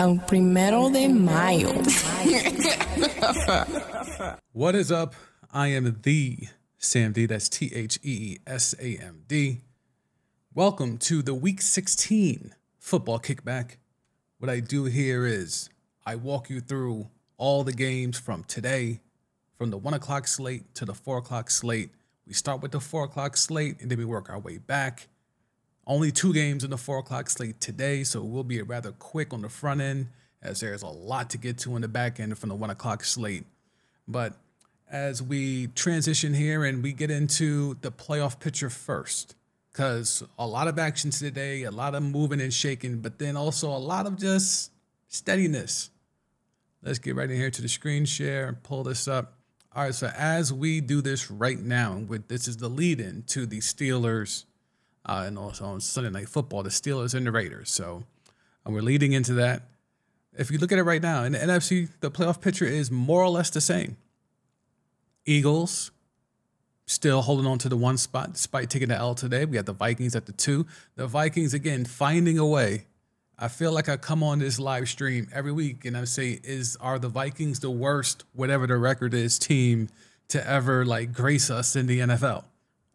El primero de mayo. What is up? I am the Sam D. That's T H E S A M D. Welcome to the Week 16 football kickback. What I do here is I walk you through all the games from today, from the one o'clock slate to the four o'clock slate. We start with the four o'clock slate and then we work our way back. Only two games in the four o'clock slate today, so we'll be rather quick on the front end as there's a lot to get to in the back end from the one o'clock slate. But as we transition here and we get into the playoff picture first, because a lot of action today, a lot of moving and shaking, but then also a lot of just steadiness. Let's get right in here to the screen share and pull this up. All right, so as we do this right now, with this is the lead in to the Steelers uh, and also on Sunday Night Football, the Steelers and the Raiders. So we're leading into that. If you look at it right now, in the NFC, the playoff picture is more or less the same. Eagles still holding on to the one spot despite taking the L today. We got the Vikings at the two. The Vikings, again, finding a way. I feel like I come on this live stream every week and I say, is are the Vikings the worst, whatever the record is, team to ever like grace us in the NFL?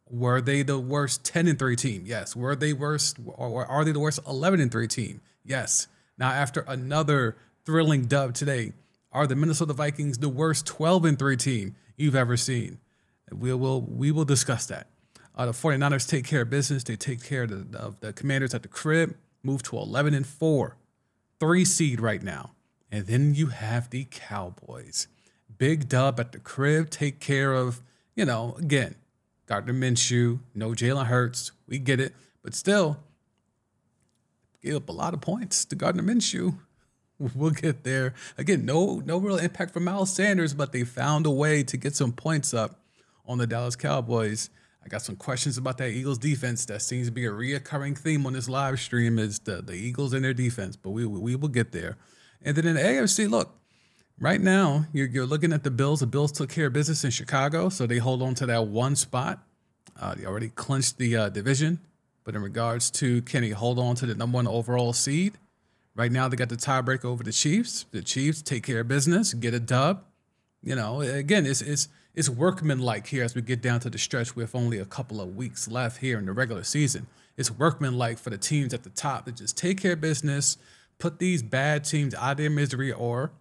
Were they the worst 10 and 3 team? Yes. Were they worst or are they the worst 11 and 3 team? Yes. Now after another thrilling dub today, are the Minnesota Vikings the worst 12 and 3 team you've ever seen? We will we will discuss that. Uh, the 49ers take care of business. They take care of the, of the commanders at the crib, move to 11 and 4, three seed right now. And then you have the Cowboys. Big dub at the crib, take care of, you know, again, Gardner Minshew, no Jalen Hurts. We get it. But still, gave up a lot of points to Gardner Minshew. We'll get there. Again, no no real impact from Miles Sanders, but they found a way to get some points up on the Dallas Cowboys. I got some questions about that Eagles defense. That seems to be a reoccurring theme on this live stream is the, the Eagles and their defense, but we, we will get there. And then in the AFC, look, right now you're, you're looking at the Bills. The Bills took care of business in Chicago, so they hold on to that one spot. Uh, they already clinched the uh, division. But in regards to can he hold on to the number one overall seed, right now they got the tiebreaker over the Chiefs. The Chiefs take care of business, get a dub. You know, again, it's it's it's workmanlike here as we get down to the stretch with only a couple of weeks left here in the regular season. It's workmanlike for the teams at the top to just take care of business, put these bad teams out of their misery, or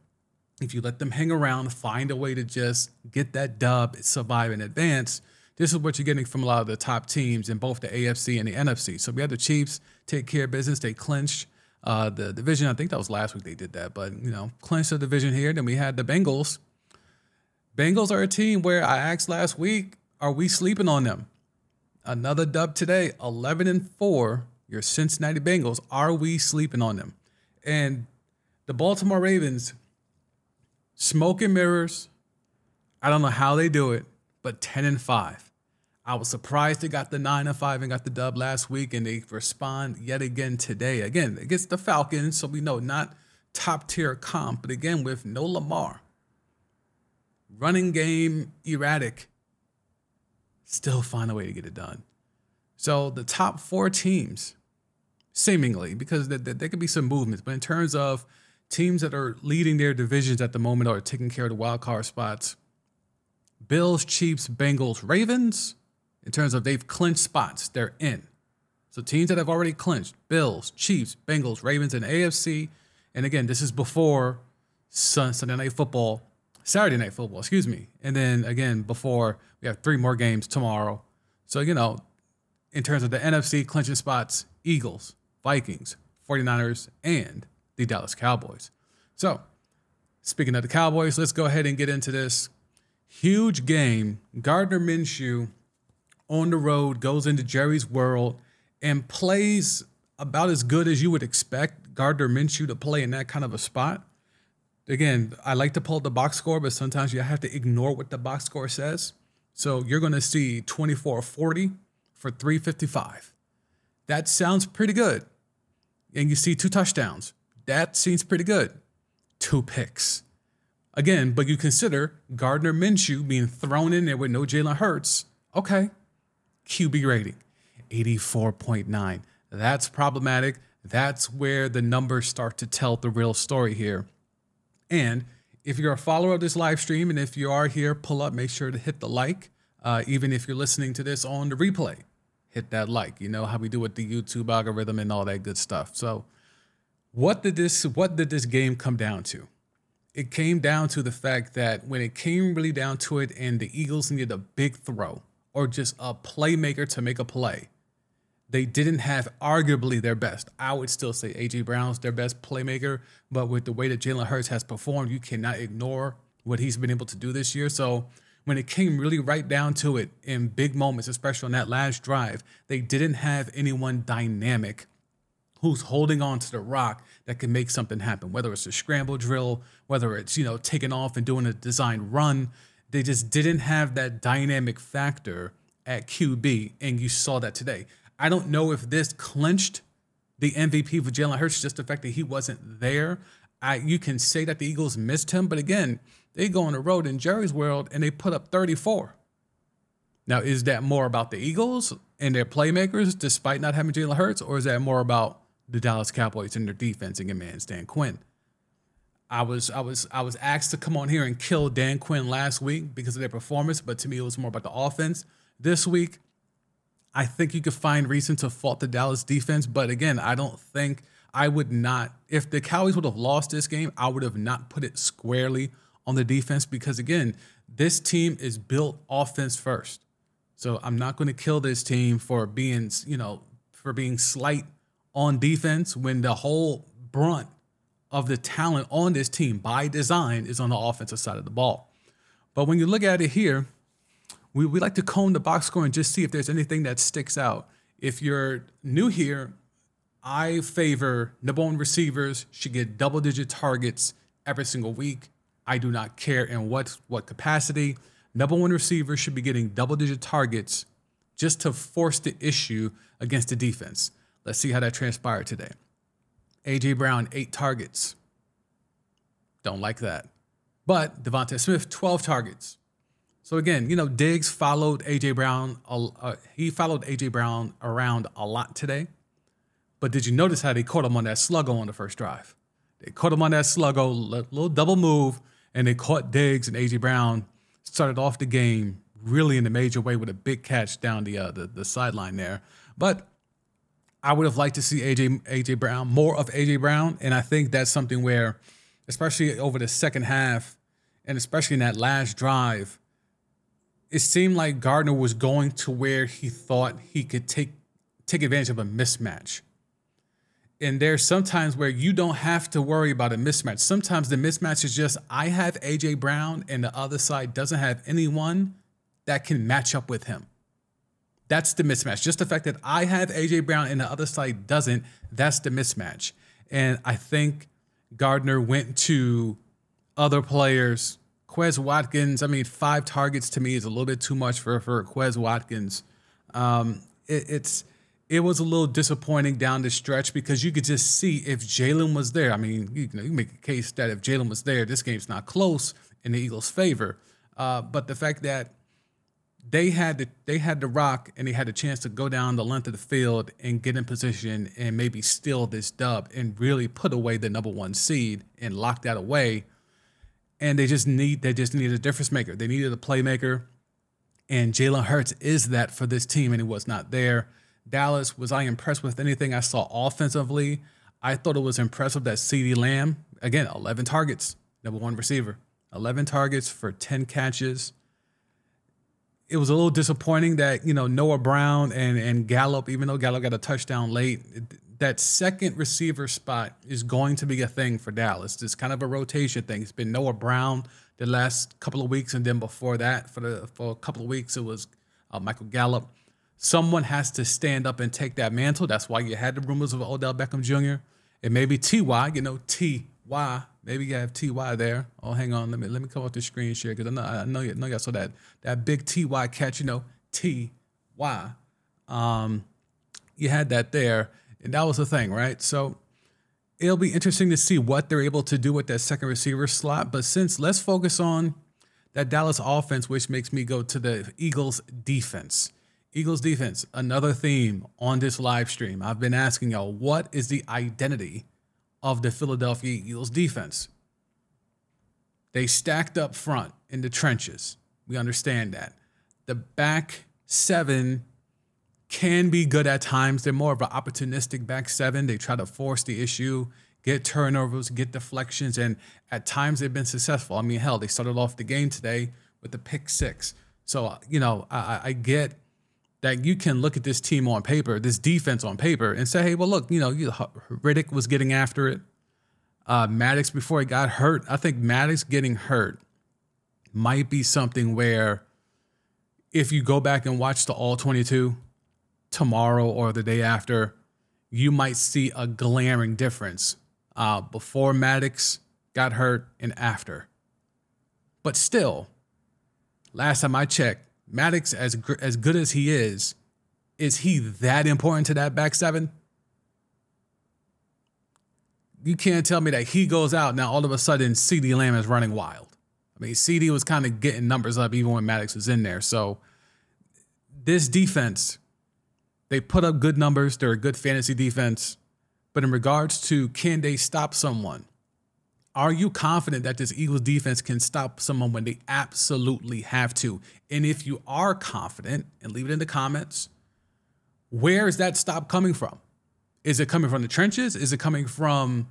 if you let them hang around, find a way to just get that dub, survive in advance. This is what you're getting from a lot of the top teams in both the AFC and the NFC. So we had the Chiefs take care of business. They clinched uh, the division. I think that was last week they did that, but you know, clinched the division here. Then we had the Bengals. Bengals are a team where I asked last week, are we sleeping on them? Another dub today, 11 and 4. Your Cincinnati Bengals, are we sleeping on them? And the Baltimore Ravens, smoke and mirrors. I don't know how they do it, but 10 and 5. I was surprised they got the 9 and 5 and got the dub last week, and they respond yet again today. Again, against the Falcons, so we know not top tier comp, but again, with no Lamar. Running game erratic. Still find a way to get it done. So the top four teams, seemingly, because there, there could be some movements, but in terms of teams that are leading their divisions at the moment are taking care of the wild card spots, Bills, Chiefs, Bengals, Ravens, in terms of they've clinched spots, they're in. So teams that have already clinched, Bills, Chiefs, Bengals, Ravens, and AFC. And again, this is before Sunday Night Football, Saturday Night Football, excuse me. And then again, before we have three more games tomorrow. So, you know, in terms of the NFC clinching spots, Eagles, Vikings, 49ers, and the Dallas Cowboys. So, speaking of the Cowboys, let's go ahead and get into this huge game. Gardner Minshew on the road goes into Jerry's world and plays about as good as you would expect Gardner Minshew to play in that kind of a spot. Again, I like to pull the box score, but sometimes you have to ignore what the box score says. So you're going to see 24 40 for 355. That sounds pretty good. And you see two touchdowns. That seems pretty good. Two picks. Again, but you consider Gardner Minshew being thrown in there with no Jalen Hurts. Okay. QB rating 84.9. That's problematic. That's where the numbers start to tell the real story here. And if you're a follower of this live stream, and if you are here, pull up, make sure to hit the like. Uh, even if you're listening to this on the replay, hit that like. You know how we do with the YouTube algorithm and all that good stuff. So, what did this what did this game come down to? It came down to the fact that when it came really down to it, and the Eagles needed a big throw or just a playmaker to make a play, they didn't have arguably their best. I would still say AJ Brown's their best playmaker, but with the way that Jalen Hurts has performed, you cannot ignore what he's been able to do this year. So when it came really right down to it in big moments, especially on that last drive, they didn't have anyone dynamic who's holding on to the rock that can make something happen, whether it's a scramble drill, whether it's, you know, taking off and doing a design run. They just didn't have that dynamic factor at QB, and you saw that today. I don't know if this clinched the MVP for Jalen Hurts, just the fact that he wasn't there. I, you can say that the Eagles missed him, but again, they go on the road in Jerry's world and they put up 34. Now, is that more about the Eagles and their playmakers, despite not having Jalen Hurts, or is that more about the Dallas Cowboys and their defense and your man Dan Quinn? I was I was I was asked to come on here and kill Dan Quinn last week because of their performance, but to me it was more about the offense. This week, I think you could find reason to fault the Dallas defense, but again, I don't think I would not. If the Cowboys would have lost this game, I would have not put it squarely on the defense because again, this team is built offense first. So I'm not going to kill this team for being, you know, for being slight on defense when the whole brunt of the talent on this team by design is on the offensive side of the ball. But when you look at it here, we, we like to comb the box score and just see if there's anything that sticks out. If you're new here, I favor number one receivers should get double digit targets every single week. I do not care in what what capacity. Number one receivers should be getting double digit targets just to force the issue against the defense. Let's see how that transpired today. AJ Brown, eight targets. Don't like that. But DeVonta Smith, 12 targets. So again, you know, Diggs followed AJ Brown. Uh, he followed AJ Brown around a lot today. But did you notice how they caught him on that sluggo on the first drive? They caught him on that sluggo, little double move, and they caught Diggs and AJ Brown. Started off the game really in a major way with a big catch down the uh, the, the sideline there. But I would have liked to see AJ AJ Brown more of AJ Brown, and I think that's something where, especially over the second half, and especially in that last drive it seemed like Gardner was going to where he thought he could take take advantage of a mismatch. And there's sometimes where you don't have to worry about a mismatch. Sometimes the mismatch is just I have AJ Brown and the other side doesn't have anyone that can match up with him. That's the mismatch. Just the fact that I have AJ Brown and the other side doesn't, that's the mismatch. And I think Gardner went to other players Quez Watkins, I mean, five targets to me is a little bit too much for for Quez Watkins. Um, it, it's it was a little disappointing down the stretch because you could just see if Jalen was there. I mean, you, know, you make a case that if Jalen was there, this game's not close in the Eagles' favor. Uh, but the fact that they had the they had the rock and they had a chance to go down the length of the field and get in position and maybe steal this dub and really put away the number one seed and lock that away and they just need they just needed a difference maker. They needed a playmaker, and Jalen Hurts is that for this team, and he was not there. Dallas was I impressed with anything I saw offensively? I thought it was impressive that CeeDee Lamb again 11 targets, number one receiver, 11 targets for 10 catches. It was a little disappointing that you know Noah Brown and and Gallup, even though Gallup got a touchdown late, that second receiver spot is going to be a thing for Dallas. It's kind of a rotation thing. It's been Noah Brown the last couple of weeks, and then before that, for the for a couple of weeks, it was uh, Michael Gallup. Someone has to stand up and take that mantle. That's why you had the rumors of Odell Beckham Jr. and maybe Ty. You know Ty. Maybe you have Ty there. Oh, hang on. Let me let me come off the screen share because I know I know you know y'all saw that that big Ty catch. You know Ty. Um, you had that there and that was the thing, right? So it'll be interesting to see what they're able to do with that second receiver slot. But since let's focus on that Dallas offense, which makes me go to the Eagles defense. Eagles defense, another theme on this live stream. I've been asking y'all, what is the identity of the Philadelphia Eagles defense? They stacked up front in the trenches. We understand that. The back seven can be good at times. They're more of an opportunistic back seven. They try to force the issue, get turnovers, get deflections, and at times they've been successful. I mean, hell, they started off the game today with the pick six. So, you know, I, I get that you can look at this team on paper, this defense on paper, and say, hey, well, look, you know, Reddick was getting after it. Uh, Maddox before he got hurt. I think Maddox getting hurt might be something where if you go back and watch the all 22 tomorrow or the day after, you might see a glaring difference uh, before Maddox got hurt and after. But still, last time I checked, Maddox, as as good as he is, is he that important to that back seven? You can't tell me that he goes out now. All of a sudden, CeeDee Lamb is running wild. I mean, C.D. was kind of getting numbers up even when Maddox was in there. So this defense, they put up good numbers. They're a good fantasy defense. But in regards to can they stop someone? Are you confident that this Eagles defense can stop someone when they absolutely have to? And if you are confident, and leave it in the comments, where is that stop coming from? Is it coming from the trenches? Is it coming from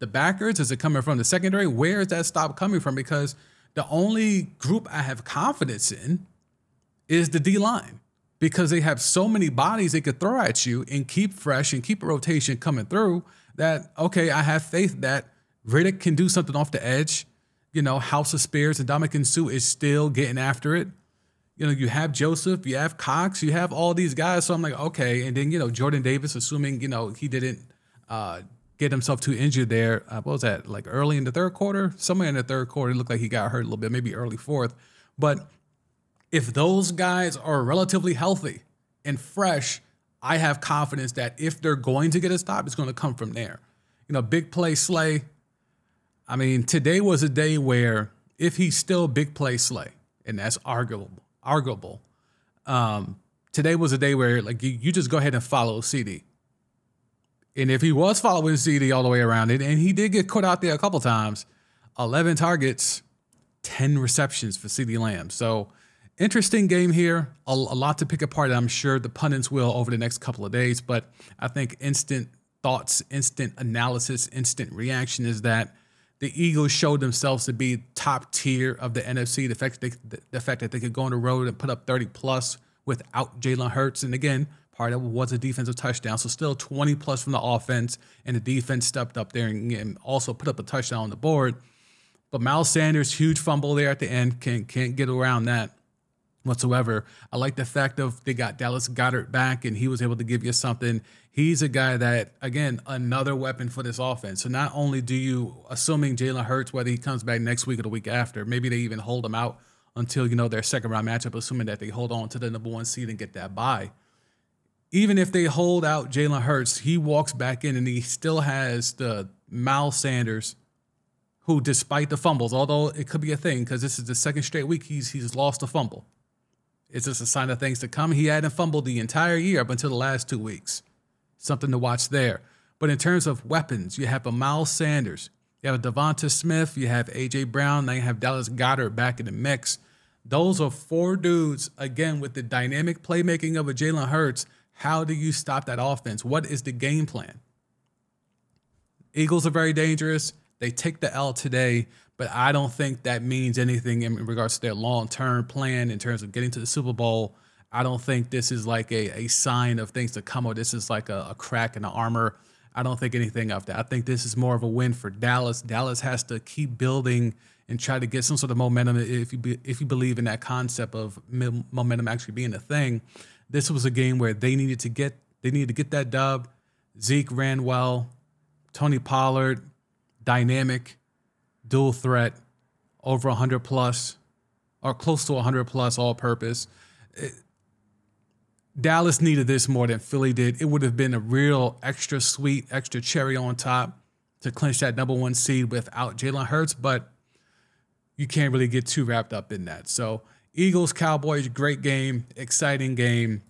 the backers? Is it coming from the secondary? Where is that stop coming from? Because the only group I have confidence in is the D line because they have so many bodies they could throw at you and keep fresh and keep a rotation coming through that, okay, I have faith that Reddick can do something off the edge. You know, House of Spears and Ndamukong Suh is still getting after it. You know, you have Joseph, you have Cox, you have all these guys. So I'm like, okay. And then, you know, Jordan Davis, assuming, you know, he didn't uh, get himself too injured there. Uh, what was that? Like early in the third quarter? Somewhere in the third quarter, it looked like he got hurt a little bit, maybe early fourth. But if those guys are relatively healthy and fresh, I have confidence that if they're going to get a stop, it's going to come from there. You know, big play Slay, I mean, today was a day where if he's still big play Slay, and that's arguable, arguable. Um, today was a day where like you, you just go ahead and follow CD. And if he was following CD all the way around it, and he did get caught out there a couple times, 11 targets, 10 receptions for CeeDee Lamb. So interesting game here. A, a, lot to pick apart. I'm sure the pundits will over the next couple of days, but I think instant thoughts, instant analysis, instant reaction is that the Eagles showed themselves to be top tier of the NFC. The fact that they, the fact that they could go on the road and put up 30 plus without Jalen Hurts, and again, part of it was a defensive touchdown. So still 20 plus from the offense, and the defense stepped up there and, and also put up a touchdown on the board. But Miles Sanders, huge fumble there at the end, can't can't get around that whatsoever. I like the fact of they got Dallas Goedert back and he was able to give you something. He's a guy that, again, another weapon for this offense. So not only do you, assuming Jalen Hurts, whether he comes back next week or the week after, maybe they even hold him out until, you know, their second round matchup, assuming that they hold on to the number one seed and get that bye. Even if they hold out Jalen Hurts, he walks back in and he still has the Miles Sanders, who, despite the fumbles, although it could be a thing because this is the second straight week he's he's lost a fumble. It's just a sign of things to come. He hadn't fumbled the entire year up until the last two weeks. Something to watch there. But in terms of weapons, you have a Miles Sanders, you have a Devonta Smith, you have AJ Brown, now you have Dallas Goedert back in the mix. Those are four dudes, again, with the dynamic playmaking of a Jalen Hurts. How do you stop that offense? What is the game plan? Eagles are very dangerous. They take the L today, but I don't think that means anything in regards to their long term plan in terms of getting to the Super Bowl. I don't think this is like a, a sign of things to come or this is like a, a crack in the armor. I don't think anything of that. I think this is more of a win for Dallas. Dallas has to keep building and try to get some sort of momentum if you be, if you believe in that concept of momentum actually being a thing. This was a game where they needed to get they needed to get that dub. Zeke ran well. Tony Pollard, dynamic dual threat, over 100 plus, or close to 100 plus all purpose. It, Dallas needed this more than Philly did. It would have been a real extra sweet, extra cherry on top to clinch that number one seed without Jalen Hurts, but you can't really get too wrapped up in that. So, Eagles, Cowboys, great game, exciting game.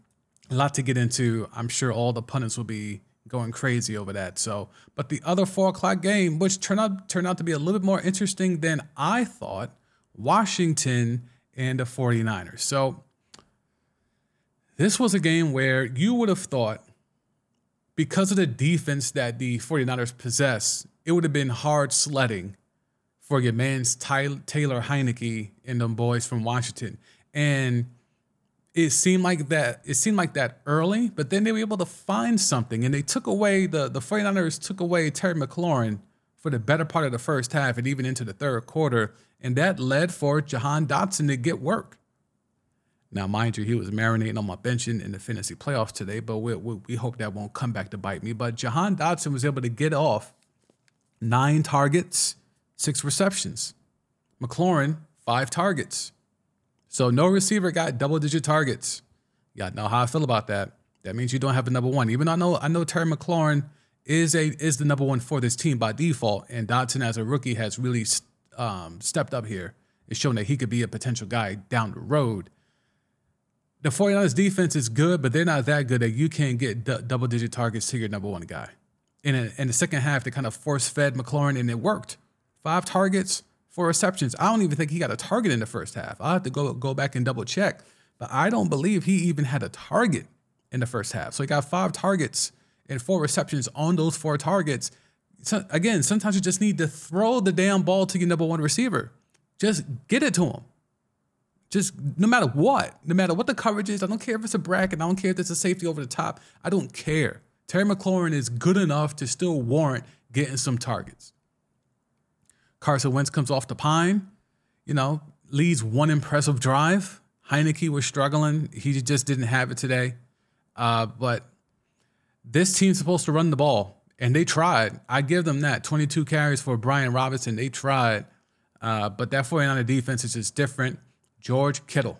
a lot to get into. I'm sure all the pundits will be going crazy over that. So, but the other four o'clock game, which turned out turned out to be a little bit more interesting than I thought, Washington and the 49ers. So this was a game where you would have thought, because of the defense that the 49ers possess, it would have been hard sledding for your man's Taylor Heinicke and them boys from Washington. And it seemed like that it seemed like that early, but then they were able to find something and they took away the the 49ers took away Terry McLaurin for the better part of the first half and even into the third quarter. And that led for Jahan Dotson to get work. Now, mind you, he was marinating on my bench in, the fantasy playoffs today, but we, we, we, hope that won't come back to bite me. But Jahan Dotson was able to get off nine targets, six receptions. McLaurin, five targets. So no receiver got double digit targets. Y'all know how I feel about that. That means you don't have a number one. Even though I know I know Terry McLaurin is a is the number one for this team by default, and Dotson as a rookie has really um, stepped up here. It's shown that he could be a potential guy down the road. The 49ers defense is good, but they're not that good that you can get d- double digit targets to your number one guy. In, a, in the second half, they kind of force fed McLaurin, and it worked. Five targets, four receptions. I don't even think he got a target in the first half. I'll have to go go back and double check. But I don't believe he even had a target in the first half. So he got five targets and four receptions on those four targets. So again, sometimes you just need to throw the damn ball to your number one receiver. Just get it to him. Just no matter what, no matter what the coverage is, I don't care if it's a bracket, I don't care if it's a safety over the top. I don't care. Terry McLaurin is good enough to still warrant getting some targets. Carson Wentz comes off the pine, you know, leads one impressive drive. Heinicke was struggling. He just didn't have it today. Uh, but this team's supposed to run the ball, and they tried. I give them that. 22 carries for Brian Robinson. They tried. Uh, but that 49er defense is just different. George Kittle.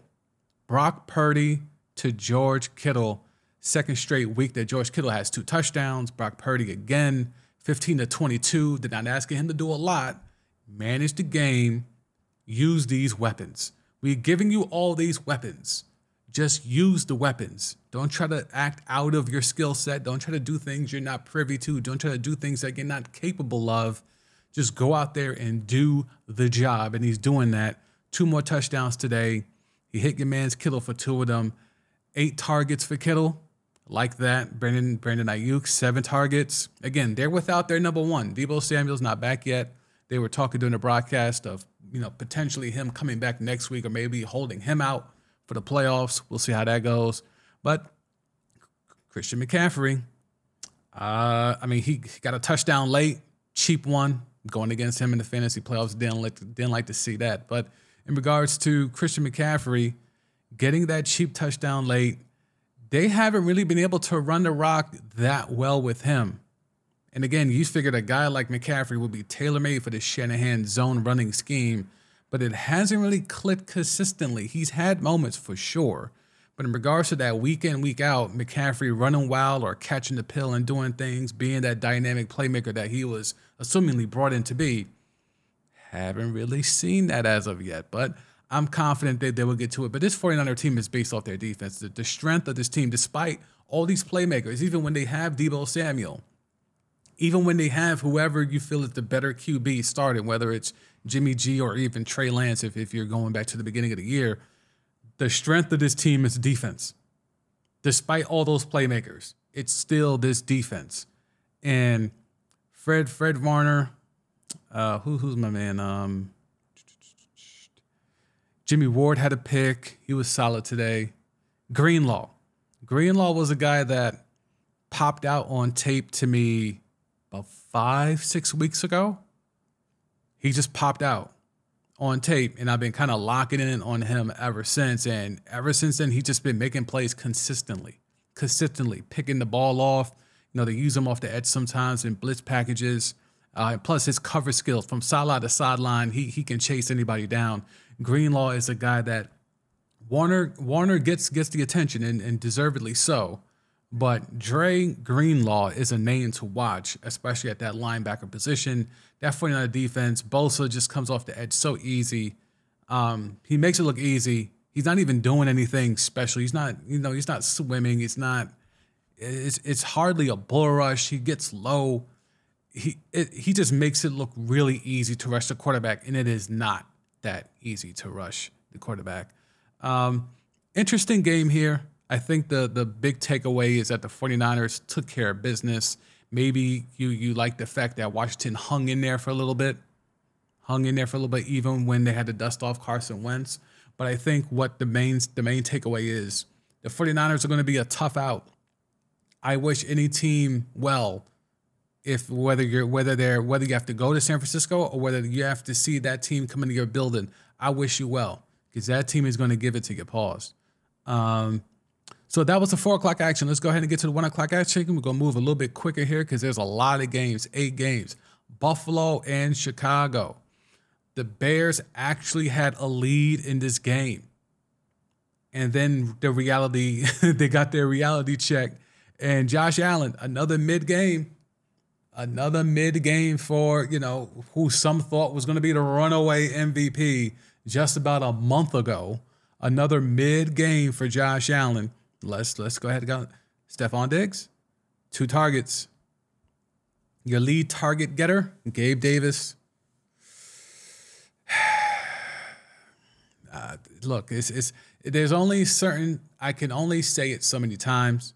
Brock Purdy to George Kittle. Second straight week that George Kittle has two touchdowns. Brock Purdy again, 15 to 22. They're not asking him to do a lot, manage the game, use these weapons. We're giving you all these weapons. Just use the weapons. Don't try to act out of your skill set. Don't try to do things you're not privy to. Don't try to do things that you're not capable of. Just go out there and do the job. And he's doing that. Two more touchdowns today. He hit your man's Kittle for two of them. Eight targets for Kittle. Like that. Brandon Brandon Aiyuk, seven targets. Again, they're without their number one. Deebo Samuel's not back yet. They were talking during the broadcast of, you know, potentially him coming back next week or maybe holding him out for the playoffs. We'll see how that goes. But Christian McCaffrey, uh, I mean, he got a touchdown late, cheap one going against him in the fantasy playoffs. Didn't like didn't like to see that. But in regards to Christian McCaffrey getting that cheap touchdown late, they haven't really been able to run the rock that well with him. And again, you figured a guy like McCaffrey would be tailor made for the Shanahan zone running scheme, but it hasn't really clicked consistently. He's had moments for sure. But in regards to that week in, week out, McCaffrey running wild or catching the pill and doing things, being that dynamic playmaker that he was assumingly brought in to be, haven't really seen that as of yet. But I'm confident that they will get to it. But this 49er team is based off their defense. The, the strength of this team, despite all these playmakers, even when they have Deebo Samuel, even when they have whoever you feel is the better QB starting, whether it's Jimmy G or even Trey Lance, if, if you're going back to the beginning of the year, the strength of this team is defense. Despite all those playmakers, it's still this defense. And Fred Fred Warner, uh, who who's my man? Um, Jimmy Ward had a pick. He was solid today. Greenlaw. Greenlaw was a guy that popped out on tape to me about five, six weeks ago. He just popped out on tape, and I've been kind of locking in on him ever since. And ever since then, he's just been making plays consistently, consistently picking the ball off. You know, they use him off the edge sometimes in blitz packages. Uh, plus, his cover skills from sideline to sideline, he he can chase anybody down. Greenlaw is a guy that Warner Warner gets gets the attention and, and deservedly so. But Dre Greenlaw is a name to watch, especially at that linebacker position. Definitely That 49 defense, Bosa just comes off the edge so easy. Um, he makes it look easy. He's not even doing anything special. He's not, you know, he's not swimming. He's not. It's it's hardly a bull rush. He gets low. He it, he just makes it look really easy to rush the quarterback, and it is not that easy to rush the quarterback. Um, interesting game here. I think the the big takeaway is that the 49ers took care of business. Maybe you you like the fact that Washington hung in there for a little bit, hung in there for a little bit, even when they had to dust off Carson Wentz. But I think what the main the main takeaway is the 49ers are going to be a tough out. I wish any team well if whether you're whether they're whether you have to go to San Francisco or whether you have to see that team come into your building. I wish you well because that team is going to give it to you. Pause. Um, so that was the four o'clock action. Let's go ahead and get to the one o'clock action. We're gonna move a little bit quicker here because there's a lot of games, eight games. Buffalo and Chicago. The Bears actually had a lead in this game. And then the reality, they got their reality check. And Josh Allen, another mid game, another mid game for, you know, who some thought was going to be the runaway MVP just about a month ago. Another mid game for Josh Allen. Let's let's go ahead and go. Stefon Diggs, two targets. Your lead target getter, Gabe Davis. Uh, look, it's it's there's only certain I can only say it so many times.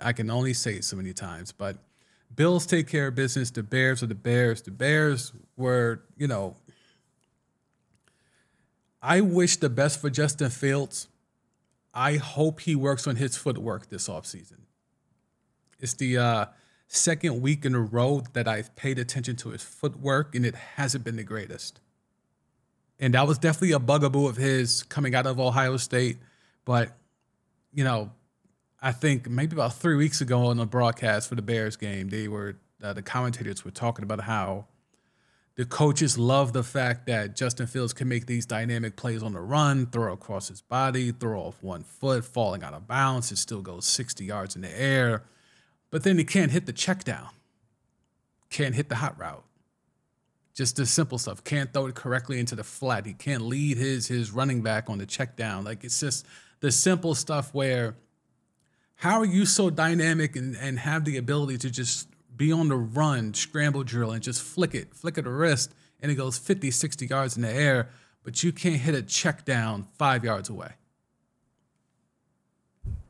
I can only say it so many times, but Bills take care of business. The Bears are the Bears. The Bears were, you know, I wish the best for Justin Fields. I hope he works on his footwork this offseason. It's the uh, second week in a row that I've paid attention to his footwork, and it hasn't been the greatest. And that was definitely a bugaboo of his coming out of Ohio State. But, you know, I think maybe about three weeks ago on the broadcast for the Bears game, they were uh, the commentators were talking about how the coaches love the fact that Justin Fields can make these dynamic plays on the run, throw across his body, throw off one foot, falling out of bounds. It still goes 60 yards in the air. But then he can't hit the check down, can't hit the hot route. Just the simple stuff. Can't throw it correctly into the flat. He can't lead his his running back on the check down. Like it's just the simple stuff where how are you so dynamic and, and have the ability to just be on the run, scramble drill, and just flick it, flick it a wrist, and it goes 50, 60 yards in the air, but you can't hit a check down five yards away.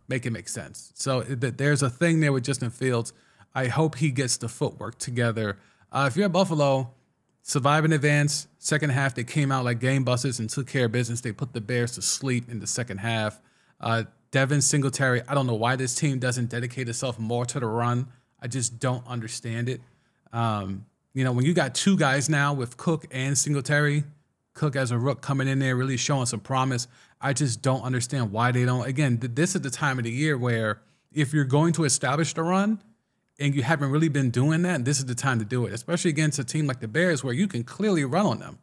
Make it make sense. So there's a thing there with Justin Fields. I hope he gets the footwork together. Uh, if you're at Buffalo, survive in advance. Second half, they came out like game busters and took care of business. They put the Bears to sleep in the second half. Uh, Devin Singletary, I don't know why this team doesn't dedicate itself more to the run. I just don't understand it. Um, you know, when you got two guys now with Cook and Singletary, Cook as a rook coming in there, really showing some promise. I just don't understand why they don't. Again, this is the time of the year where if you're going to establish the run and you haven't really been doing that, this is the time to do it, especially against a team like the Bears where you can clearly run on them.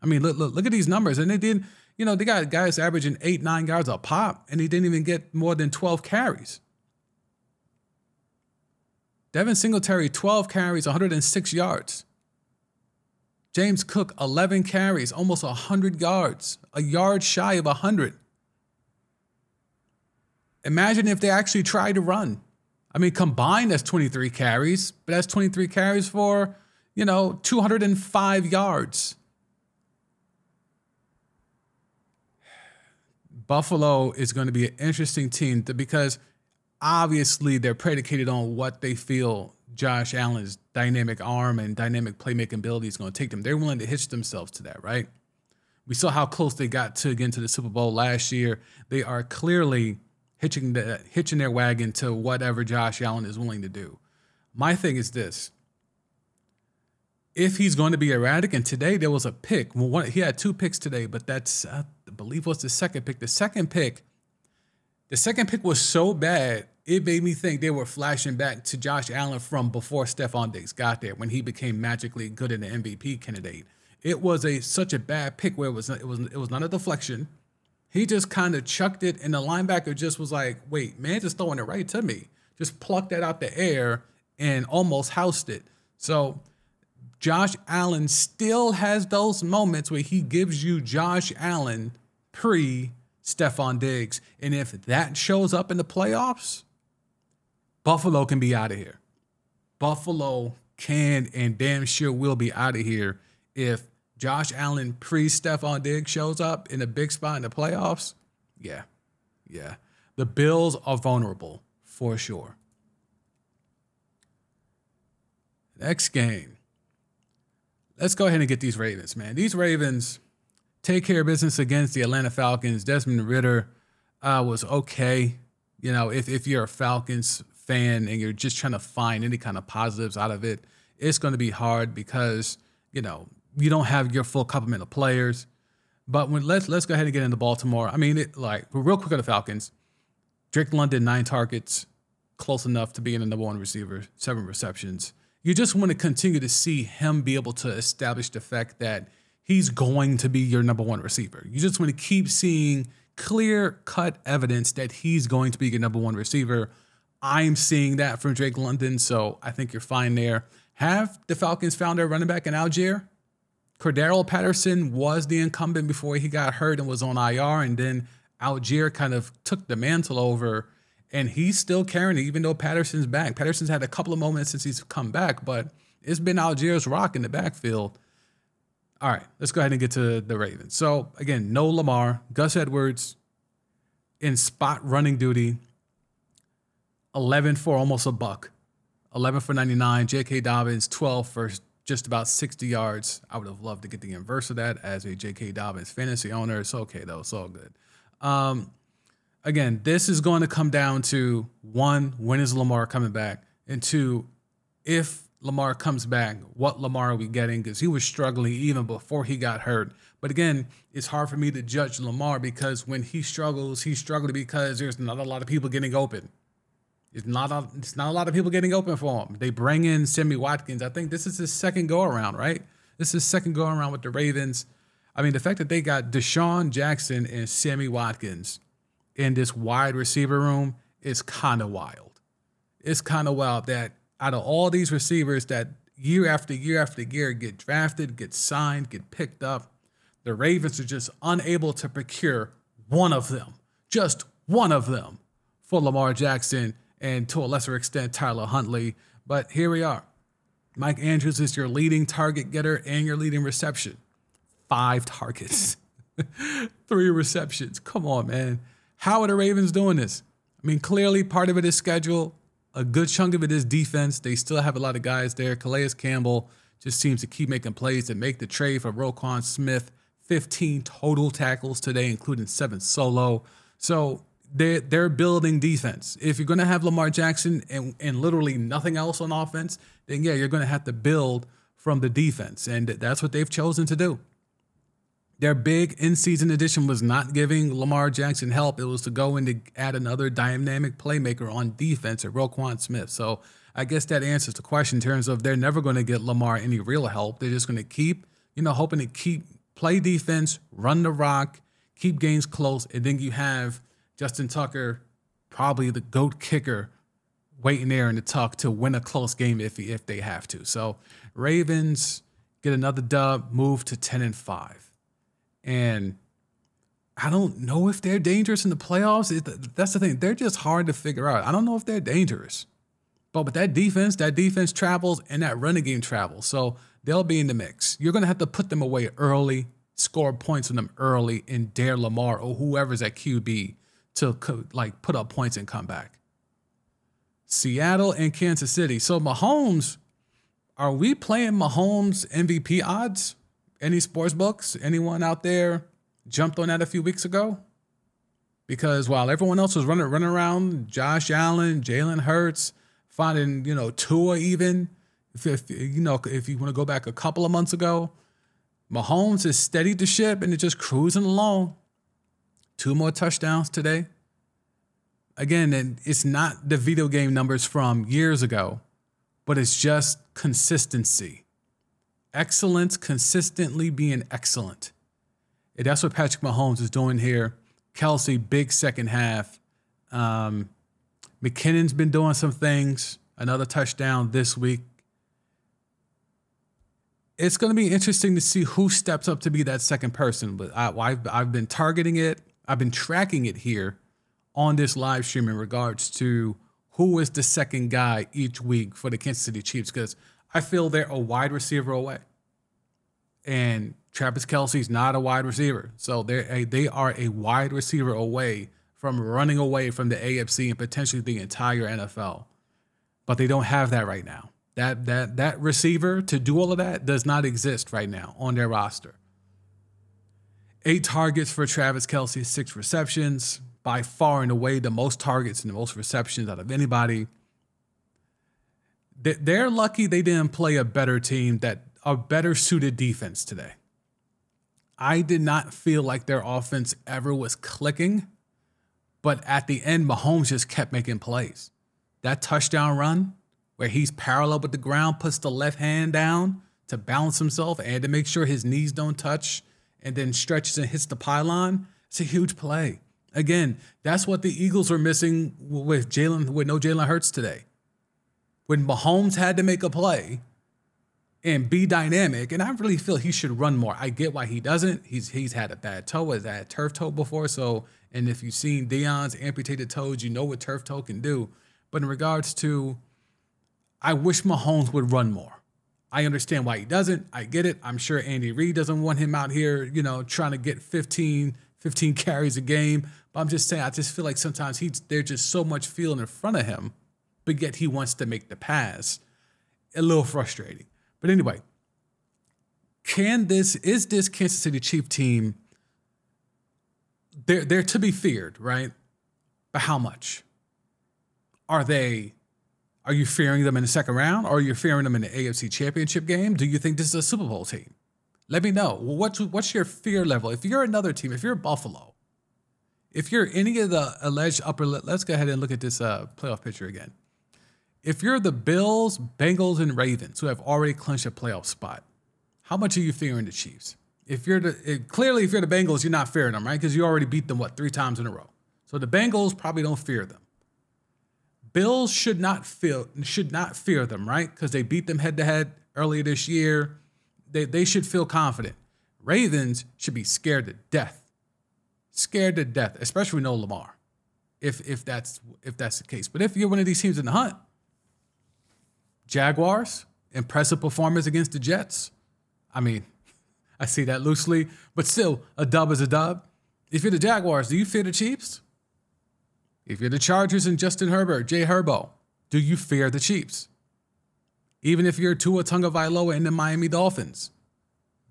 I mean, look, look, look at these numbers. And they did, you know, they got guys averaging eight, nine yards a pop, and he didn't even get more than 12 carries. Devin Singletary, 12 carries, 106 yards. James Cook, 11 carries, almost 100 yards, a yard shy of 100. Imagine if they actually tried to run. I mean, combined, that's 23 carries, but that's 23 carries for, you know, 205 yards. Buffalo is going to be an interesting team because obviously they're predicated on what they feel Josh Allen's dynamic arm and dynamic playmaking ability is going to take them. They're willing to hitch themselves to that, right? We saw how close they got to get to the Super Bowl last year. They are clearly hitching the, hitching their wagon to whatever Josh Allen is willing to do. My thing is this: if he's going to be erratic, and today there was a pick. Well, one, he had two picks today, but that's I believe was the second pick. The second pick the second pick was so bad, it made me think they were flashing back to Josh Allen from before Stefon Diggs got there when he became magically good in the MVP candidate. It was a such a bad pick where it was it was it was not a deflection. He just kind of chucked it, and the linebacker just was like, "Wait, man, just throwing it right to me." Just plucked that out the air and almost housed it. So Josh Allen still has those moments where he gives you Josh Allen pre Stefon Diggs. And if that shows up in the playoffs, Buffalo can be out of here. Buffalo can and damn sure will be out of here if Josh Allen pre Stefon Diggs shows up in a big spot in the playoffs. Yeah, yeah. The Bills are vulnerable for sure. Next game. Let's go ahead and get these Ravens, man. These Ravens take care of business against the Atlanta Falcons. Desmond Ridder uh, was okay. You know, if, if you're a Falcons fan and you're just trying to find any kind of positives out of it, it's going to be hard because, you know, you don't have your full complement of players. But when let's let's go ahead and get into Baltimore. I mean, it, like real quick on the Falcons. Drake London nine targets, close enough to being the number one receiver, seven receptions. You just want to continue to see him be able to establish the fact that he's going to be your number one receiver. You just want to keep seeing clear cut evidence that he's going to be your number one receiver. I'm seeing that from Drake London, so I think you're fine there. Have the Falcons found their running back in Allgeier? Cordarrelle Patterson was the incumbent before he got hurt and was on IR, and then Allgeier kind of took the mantle over, and he's still carrying it, even though Patterson's back. Patterson's had a couple of moments since he's come back, but it's been Allgeier's rock in the backfield. All right, let's go ahead and get to the Ravens. So again, no Lamar, Gus Edwards in spot running duty, 11 for almost a buck, 11 for 99. J.K. Dobbins, 12 for just about 60 yards. I would have loved to get the inverse of that as a J.K. Dobbins fantasy owner. It's okay though. It's all good. Um, again, this is going to come down to one, when is Lamar coming back? And two, if Lamar comes back, what Lamar are we getting? Because he was struggling even before he got hurt. But again, it's hard for me to judge Lamar because when he struggles, he's struggling because there's not a lot of people getting open. It's not a, it's not a lot of people getting open for him. They bring in Sammy Watkins. I think this is his second go around, right? This is second go around with the Ravens. I mean, the fact that they got DeSean Jackson and Sammy Watkins in this wide receiver room is kind of wild. It's kind of wild that out of all these receivers that year after year after year get drafted, get signed, get picked up, the Ravens are just unable to procure one of them, just one of them for Lamar Jackson and to a lesser extent, Tyler Huntley. But here we are. Mike Andrews is your leading target getter and your leading reception. Five targets, three receptions. Come on, man. How are the Ravens doing this? I mean, clearly part of it is schedule. A good chunk of it is defense. They still have a lot of guys there. Calais Campbell just seems to keep making plays and make the trade for Roquan Smith. 15 total tackles today, including seven solo. So they're, they're building defense. If you're going to have Lamar Jackson and, and literally nothing else on offense, then yeah, you're going to have to build from the defense. And that's what they've chosen to do. Their big in season addition was not giving Lamar Jackson help. It was to go in to add another dynamic playmaker on defense at Roquan Smith. So I guess that answers the question in terms of they're never going to get Lamar any real help. They're just going to keep, you know, hoping to keep play defense, run the rock, keep games close, and then you have Justin Tucker, probably the goat kicker, waiting there in the tuck to win a close game if if they have to. So Ravens get another dub, move to ten and five, and I don't know if they're dangerous in the playoffs. It, that's the thing; they're just hard to figure out. I don't know if they're dangerous, but with that defense, that defense travels and that running game travels, so they'll be in the mix. You're gonna have to put them away early, score points on them early, and dare Lamar or whoever's at QB to like put up points and come back. Seattle and Kansas City. So Mahomes, are we playing Mahomes MVP odds? Any sports books? Anyone out there jumped on that a few weeks ago? Because while everyone else was running running around, Josh Allen, Jalen Hurts, finding you know Tua even, if, if you know if you want to go back a couple of months ago, Mahomes has steadied the ship and it's just cruising along. Two more touchdowns today. Again, it's not the video game numbers from years ago, but it's just consistency. Excellence, consistently being excellent. And that's what Patrick Mahomes is doing here. Kelce, big second half. Um, McKinnon's been doing some things. Another touchdown this week. It's going to be interesting to see who steps up to be that second person. But I, have I've been targeting it. I've been tracking it here on this live stream in regards to who is the second guy each week for the Kansas City Chiefs because I feel they're a wide receiver away. And Travis Kelce's not a wide receiver. So they're a, they are a wide receiver away from running away from the AFC and potentially the entire NFL. But they don't have that right now. That that that receiver to do all of that does not exist right now on their roster. Eight targets for Travis Kelce, six receptions, by far and away the most targets and the most receptions out of anybody. They're lucky they didn't play a better team that a better suited defense today. I did not feel like their offense ever was clicking, but at the end, Mahomes just kept making plays. That touchdown run, where he's parallel with the ground, puts the left hand down to balance himself and to make sure his knees don't touch, and then stretches and hits the pylon. It's a huge play. Again, that's what the Eagles were missing with Jalen, with no Jalen Hurts today. When Mahomes had to make a play and be dynamic, and I really feel he should run more. I get why he doesn't. He's he's had a bad toe, has had turf toe before. So, and if you've seen Deion's amputated toes, you know what turf toe can do. But in regards to I wish Mahomes would run more. I understand why he doesn't. I get it. I'm sure Andy Reid doesn't want him out here, you know, trying to get 15, 15 carries a game. But I'm just saying, I just feel like sometimes he's there's just so much feeling in front of him, but yet he wants to make the pass. A little frustrating. But anyway, can this is this Kansas City Chief team? They're they're to be feared, right? But how much? Are they are you fearing them in the second round or are you fearing them in the AFC championship game? Do you think this is a Super Bowl team? Let me know. What's, what's your fear level? If you're another team, if you're Buffalo, if you're any of the alleged upper, let's go ahead and look at this uh, playoff picture again. If you're the Bills, Bengals, and Ravens who have already clinched a playoff spot, how much are you fearing the Chiefs? If you're the if, clearly if you're the Bengals, you're not fearing them, right? Because you already beat them what three times in a row. So the Bengals probably don't fear them. Bills should not feel should not fear them, right? Because they beat them head to head earlier this year. They they should feel confident. Ravens should be scared to death. Scared to death, especially no Lamar. If if that's if that's the case. But if you're one of these teams in the hunt, Jaguars, impressive performance against the Jets. I mean, I see that loosely, but still, a dub is a dub. If you're the Jaguars, do you fear the Chiefs? If you're the Chargers and Justin Herbert, Jay Herbo, do you fear the Chiefs? Even if you're Tua Tagovailoa and the Miami Dolphins,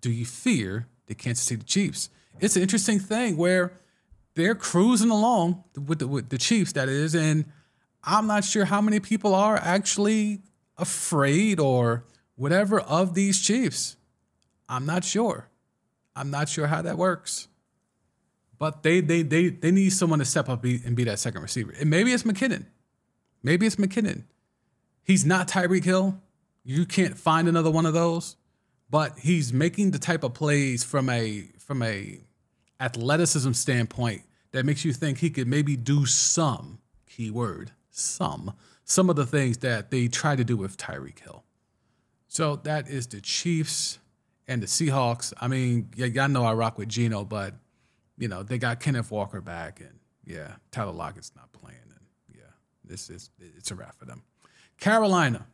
do you fear the Kansas City Chiefs? It's an interesting thing where they're cruising along with the, with the Chiefs, that is, and I'm not sure how many people are actually afraid or whatever of these Chiefs. I'm not sure. I'm not sure how that works. But they they they they need someone to step up and be that second receiver. And maybe it's McKinnon. Maybe it's McKinnon. He's not Tyreek Hill. You can't find another one of those. But he's making the type of plays from a from a athleticism standpoint that makes you think he could maybe do some keyword some some of the things that they try to do with Tyreek Hill. So that is the Chiefs and the Seahawks. I mean, yeah, y'all know I rock with Geno, but you know, they got Kenneth Walker back, and yeah, Tyler Lockett's not playing, and yeah, this is it's a wrap for them. Carolina.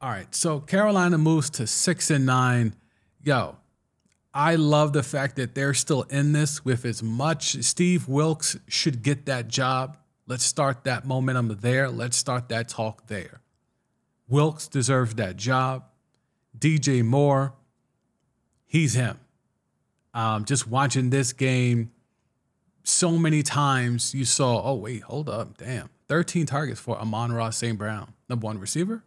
All right, so Carolina moves to six and nine. Yo, I love the fact that they're still in this with as much. Steve Wilks should get that job. Let's start that momentum there. Let's start that talk there. Wilks deserves that job. DJ Moore, he's him. Um, just watching this game, so many times you saw, oh, wait, hold up. Damn. 13 targets for Amon-Ra St. Brown, number one receiver.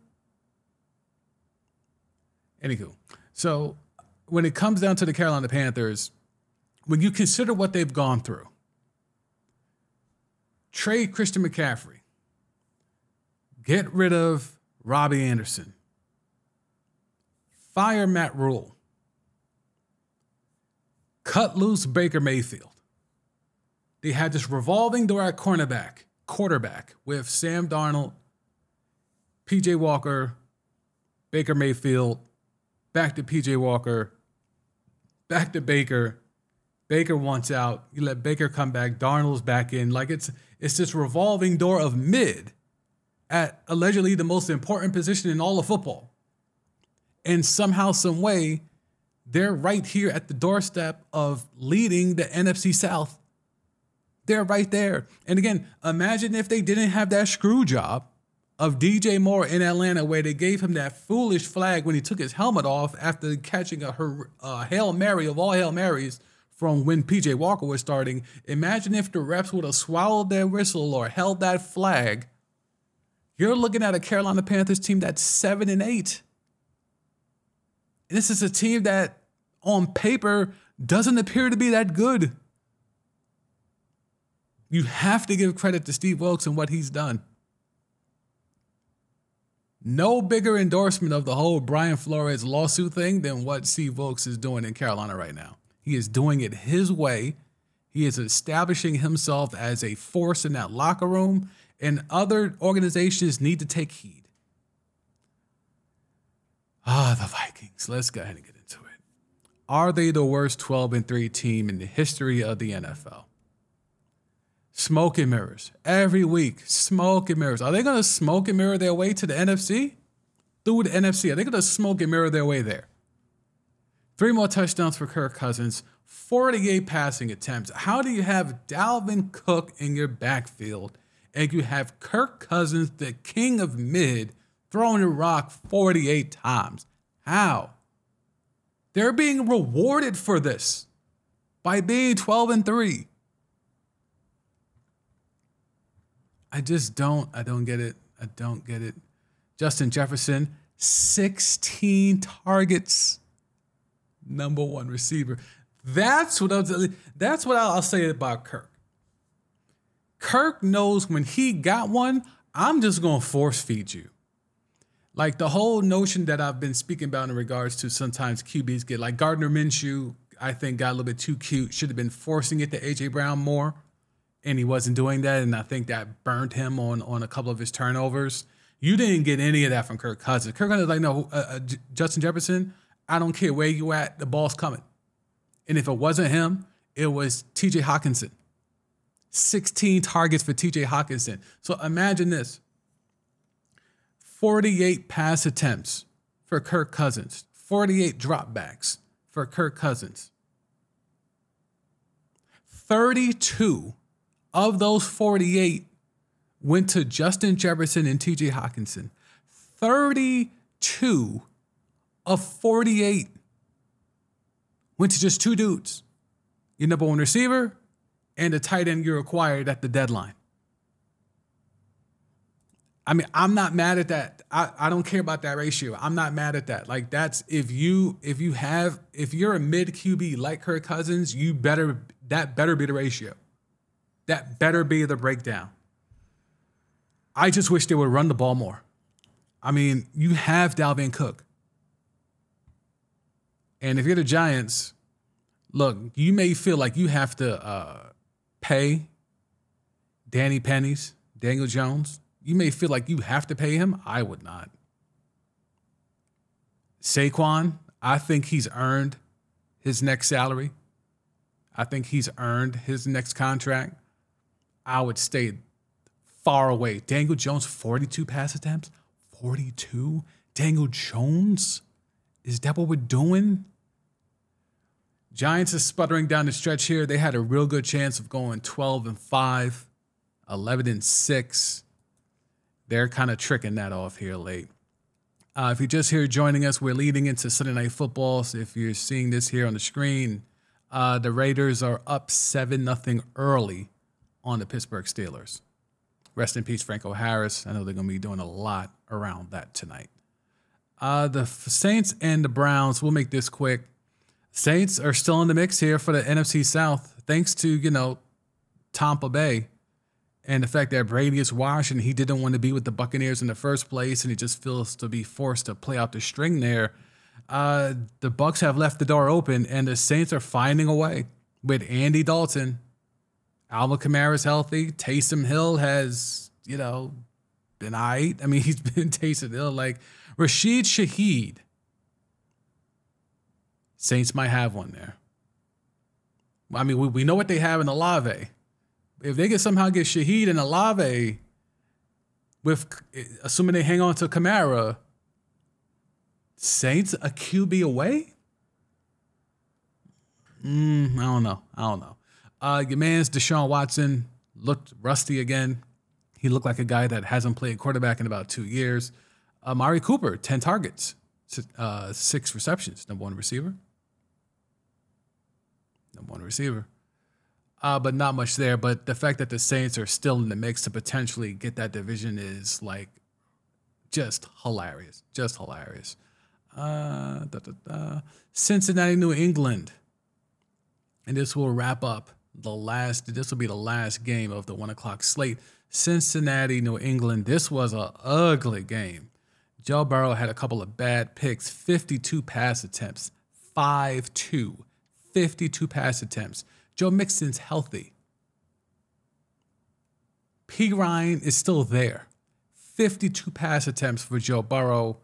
Anywho, so when it comes down to the Carolina Panthers, when you consider what they've gone through, trade Christian McCaffrey, get rid of Robbie Anderson, fire Matt Rhule, cut loose Baker Mayfield. They had this revolving door at cornerback, quarterback with Sam Darnold, PJ Walker, Baker Mayfield, back to PJ Walker, back to Baker, Baker wants out. You let Baker come back. Darnold's back in. Like it's it's this revolving door of mid at allegedly the most important position in all of football. And somehow, some way, they're right here at the doorstep of leading the NFC South. They're right there. And again, imagine if they didn't have that screw job of DJ Moore in Atlanta, where they gave him that foolish flag when he took his helmet off after catching a, a Hail Mary of all Hail Marys from when PJ Walker was starting. Imagine if the refs would have swallowed their whistle or held that flag. You're looking at a Carolina Panthers team that's seven and eight. This is a team that, on paper, doesn't appear to be that good. You have to give credit to Steve Wilks and what he's done. No bigger endorsement of the whole Brian Flores lawsuit thing than what Steve Wilks is doing in Carolina right now. He is doing it his way. He is establishing himself as a force in that locker room, and other organizations need to take heed. Ah, the Vikings. Let's go ahead and get into it. Are they the worst 12 and 3 team in the history of the NFL? Smoke and mirrors. Every week, smoke and mirrors. Are they going to smoke and mirror their way to the NFC? Through the NFC. Are they going to smoke and mirror their way there? Three more touchdowns for Kirk Cousins, 48 passing attempts. How do you have Dalvin Cook in your backfield and you have Kirk Cousins, the king of mid, throwing a rock 48 times? How? They're being rewarded for this by being 12 and 3. I just don't I don't get it. I don't get it. Justin Jefferson, 16 targets number one receiver. That's what I'll, that's what I'll say about Kirk. Kirk knows when he got one, I'm just to force feed you. Like the whole notion that I've been speaking about in regards to sometimes QBs get like Gardner Minshew, I think got a little bit too cute, should have been forcing it to AJ Brown more, and he wasn't doing that, and I think that burned him on on a couple of his turnovers. You didn't get any of that from Kirk Cousins. Kirk Cousins like no, uh, uh, Justin Jefferson. I don't care where you at, the ball's coming. And if it wasn't him, it was TJ Hockenson. 16 targets for TJ Hockenson. So imagine this 48 pass attempts for Kirk Cousins, 48 dropbacks for Kirk Cousins. 32 of those 48 went to Justin Jefferson and TJ Hockenson. 32 of 48 went to just two dudes your number one receiver and the tight end you acquired at the deadline. I mean, I'm not mad at that. I, I don't care about that ratio. I'm not mad at that. Like that's if you if you have if you're a mid QB like Kirk Cousins, you better that better be the ratio. That better be the breakdown. I just wish they would run the ball more. I mean, you have Dalvin Cook. And if you're the Giants, look, you may feel like you have to uh, pay Danny Pennies, Daniel Jones. You may feel like you have to pay him. I would not. Saquon, I think he's earned his next salary. I think he's earned his next contract. I would stay far away. Daniel Jones, 42 pass attempts. 42? Daniel Jones? Is that what we're doing? Giants is sputtering down the stretch here. They had a real good chance of going 12 and 5, 11 and 6. They're kind of tricking that off here late. Uh, if you're just here joining us, we're leading into Sunday Night Football. So if you're seeing this here on the screen, uh, the Raiders are up 7 nothing early on the Pittsburgh Steelers. Rest in peace, Franco Harris. I know they're going to be doing a lot around that tonight. Uh, the Saints and the Browns, we'll make this quick. Saints are still in the mix here for the NFC South, thanks to, you know, Tampa Bay and the fact that Brady is washed and he didn't want to be with the Buccaneers in the first place and he just feels to be forced to play out the string there. Uh, the Bucks have left the door open and the Saints are finding a way with Andy Dalton. Alvin Kamara is healthy. Taysom Hill has, you know, been. I mean, he's been Taysom Hill. Like Rashid Shaheed Saints might have one there. I mean, we, we know what they have in Olave. If they can somehow get Shaheed and Olave, with assuming they hang on to Kamara, Saints a QB away. Mm, I don't know. I don't know. Uh, your man's Deshaun Watson looked rusty again. He looked like a guy that hasn't played quarterback in about two years. Amari Cooper, 10 targets, uh, six receptions, number one receiver. Number one receiver. Uh, but not much there. But the fact that the Saints are still in the mix to potentially get that division is like just hilarious. Just hilarious. Uh, da, da, da. Cincinnati, New England. And this will wrap up the last, this will be the last game of the one o'clock slate. Cincinnati, New England. This was an ugly game. Joe Burrow had a couple of bad picks, 52 pass attempts, 5 2, 52 pass attempts. Joe Mixon's healthy. Perine is still there. 52 pass attempts for Joe Burrow.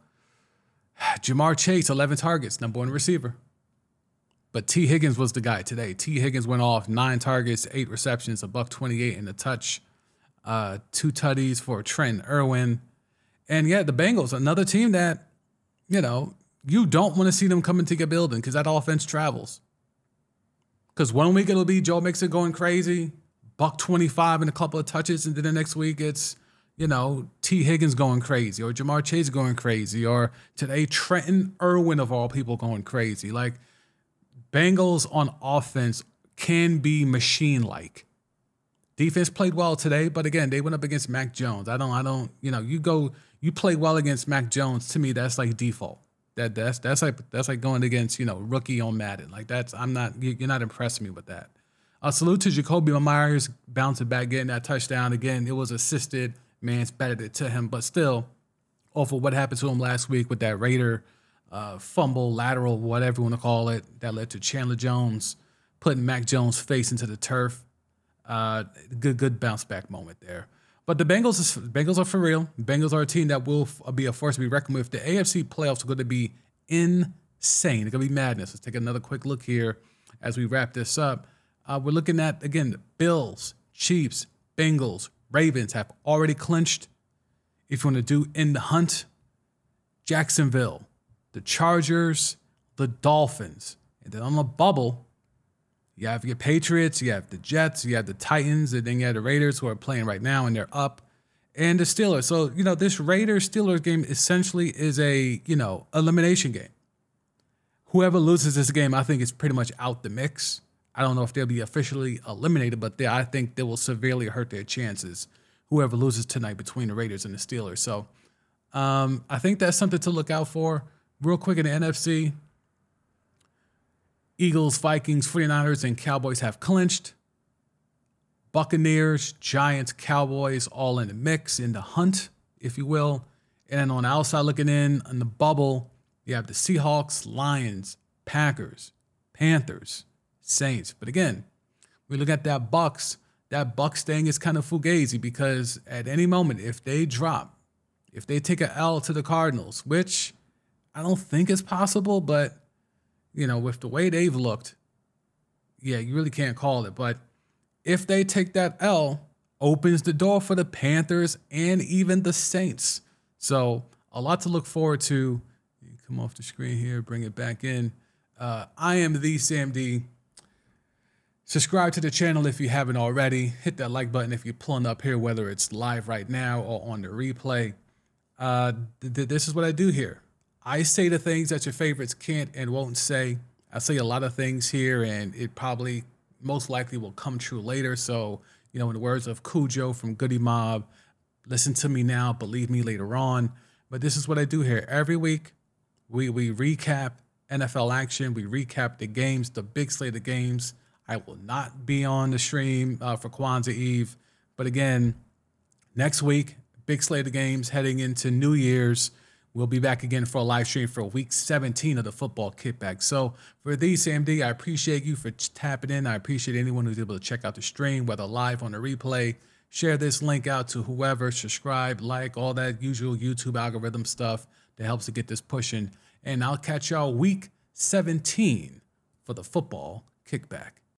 Ja'Marr Chase, 11 targets, number one receiver. But Tee Higgins was the guy today. Tee Higgins went off nine targets, eight receptions, a buck 28 in the touch, uh, two tutties for Trent Irwin. And yeah, the Bengals, another team that, you know, you don't want to see them come into your building because that offense travels. Because one week it'll be Joe Mixon going crazy, buck 25 and a couple of touches. And then the next week it's, you know, Tee Higgins going crazy or Ja'Marr Chase going crazy or today Trenton Irwin of all people going crazy. Like Bengals on offense can be machine like. Defense played well today, but again, they went up against Mac Jones. I don't, I don't, you know, you go, you play well against Mac Jones. To me, that's like default. That that's that's like that's like going against you know rookie on Madden. Like that's I'm not you're not impressing me with that. A salute to Jakobi Meyers bouncing back, getting that touchdown again. It was assisted. Man's batted it to him, but still, of what happened to him last week with that Raider uh, fumble, lateral, whatever you want to call it, that led to Chandler Jones putting Mac Jones' face into the turf. Uh, good, good bounce back moment there. But the Bengals, is, Bengals are for real. Bengals are a team that will be a force to be reckoned with. The AFC playoffs are going to be insane. It's going to be madness. Let's take another quick look here as we wrap this up. Uh, we're looking at again the Bills, Chiefs, Bengals, Ravens have already clinched. If you want to do in the hunt, Jacksonville, the Chargers, the Dolphins. And then on the bubble, you have your Patriots, you have the Jets, you have the Titans, and then you have the Raiders who are playing right now and they're up. And the Steelers. So, you know, this Raiders Steelers game essentially is a, you know, elimination game. Whoever loses this game, I think is pretty much out the mix. I don't know if they'll be officially eliminated, but they, I think they will severely hurt their chances. Whoever loses tonight between the Raiders and the Steelers. So um, I think that's something to look out for real quick in the NFC, Eagles, Vikings, 49ers, and Cowboys have clinched. Buccaneers, Giants, Cowboys all in the mix, in the hunt, if you will. And then on the outside looking in, on the bubble, you have the Seahawks, Lions, Packers, Panthers, Saints. But again, we look at that Bucks, that Bucks thing is kind of fugazi because at any moment, if they drop, if they take an L to the Cardinals, which I don't think is possible, but you know, with the way they've looked, yeah, you really can't call it. But if they take that L, opens the door for the Panthers and even the Saints. So a lot to look forward to. Come off the screen here, bring it back in. Uh, I am the Sam D. Subscribe to the channel if you haven't already. Hit that like button if you're pulling up here, whether it's live right now or on the replay. Uh, th- this is what I do here. I say the things that your favorites can't and won't say. I say a lot of things here, and it probably most likely will come true later. So, you know, in the words of Khujo from Goodie Mob, listen to me now, believe me later on. But this is what I do here every week. We we recap NFL action. We recap the games, the big slate of games. I will not be on the stream uh, for Kwanzaa Eve, but again, next week, big slate of games heading into New Year's. We'll be back again for a live stream for week 17 of the football kickback. So for TheeSamD, I appreciate you for tapping in. I appreciate anyone who's able to check out the stream, whether live on the replay. Share this link out to whoever, subscribe, like, all that usual YouTube algorithm stuff that helps to get this pushing. And I'll catch y'all week 17 for the football kickback.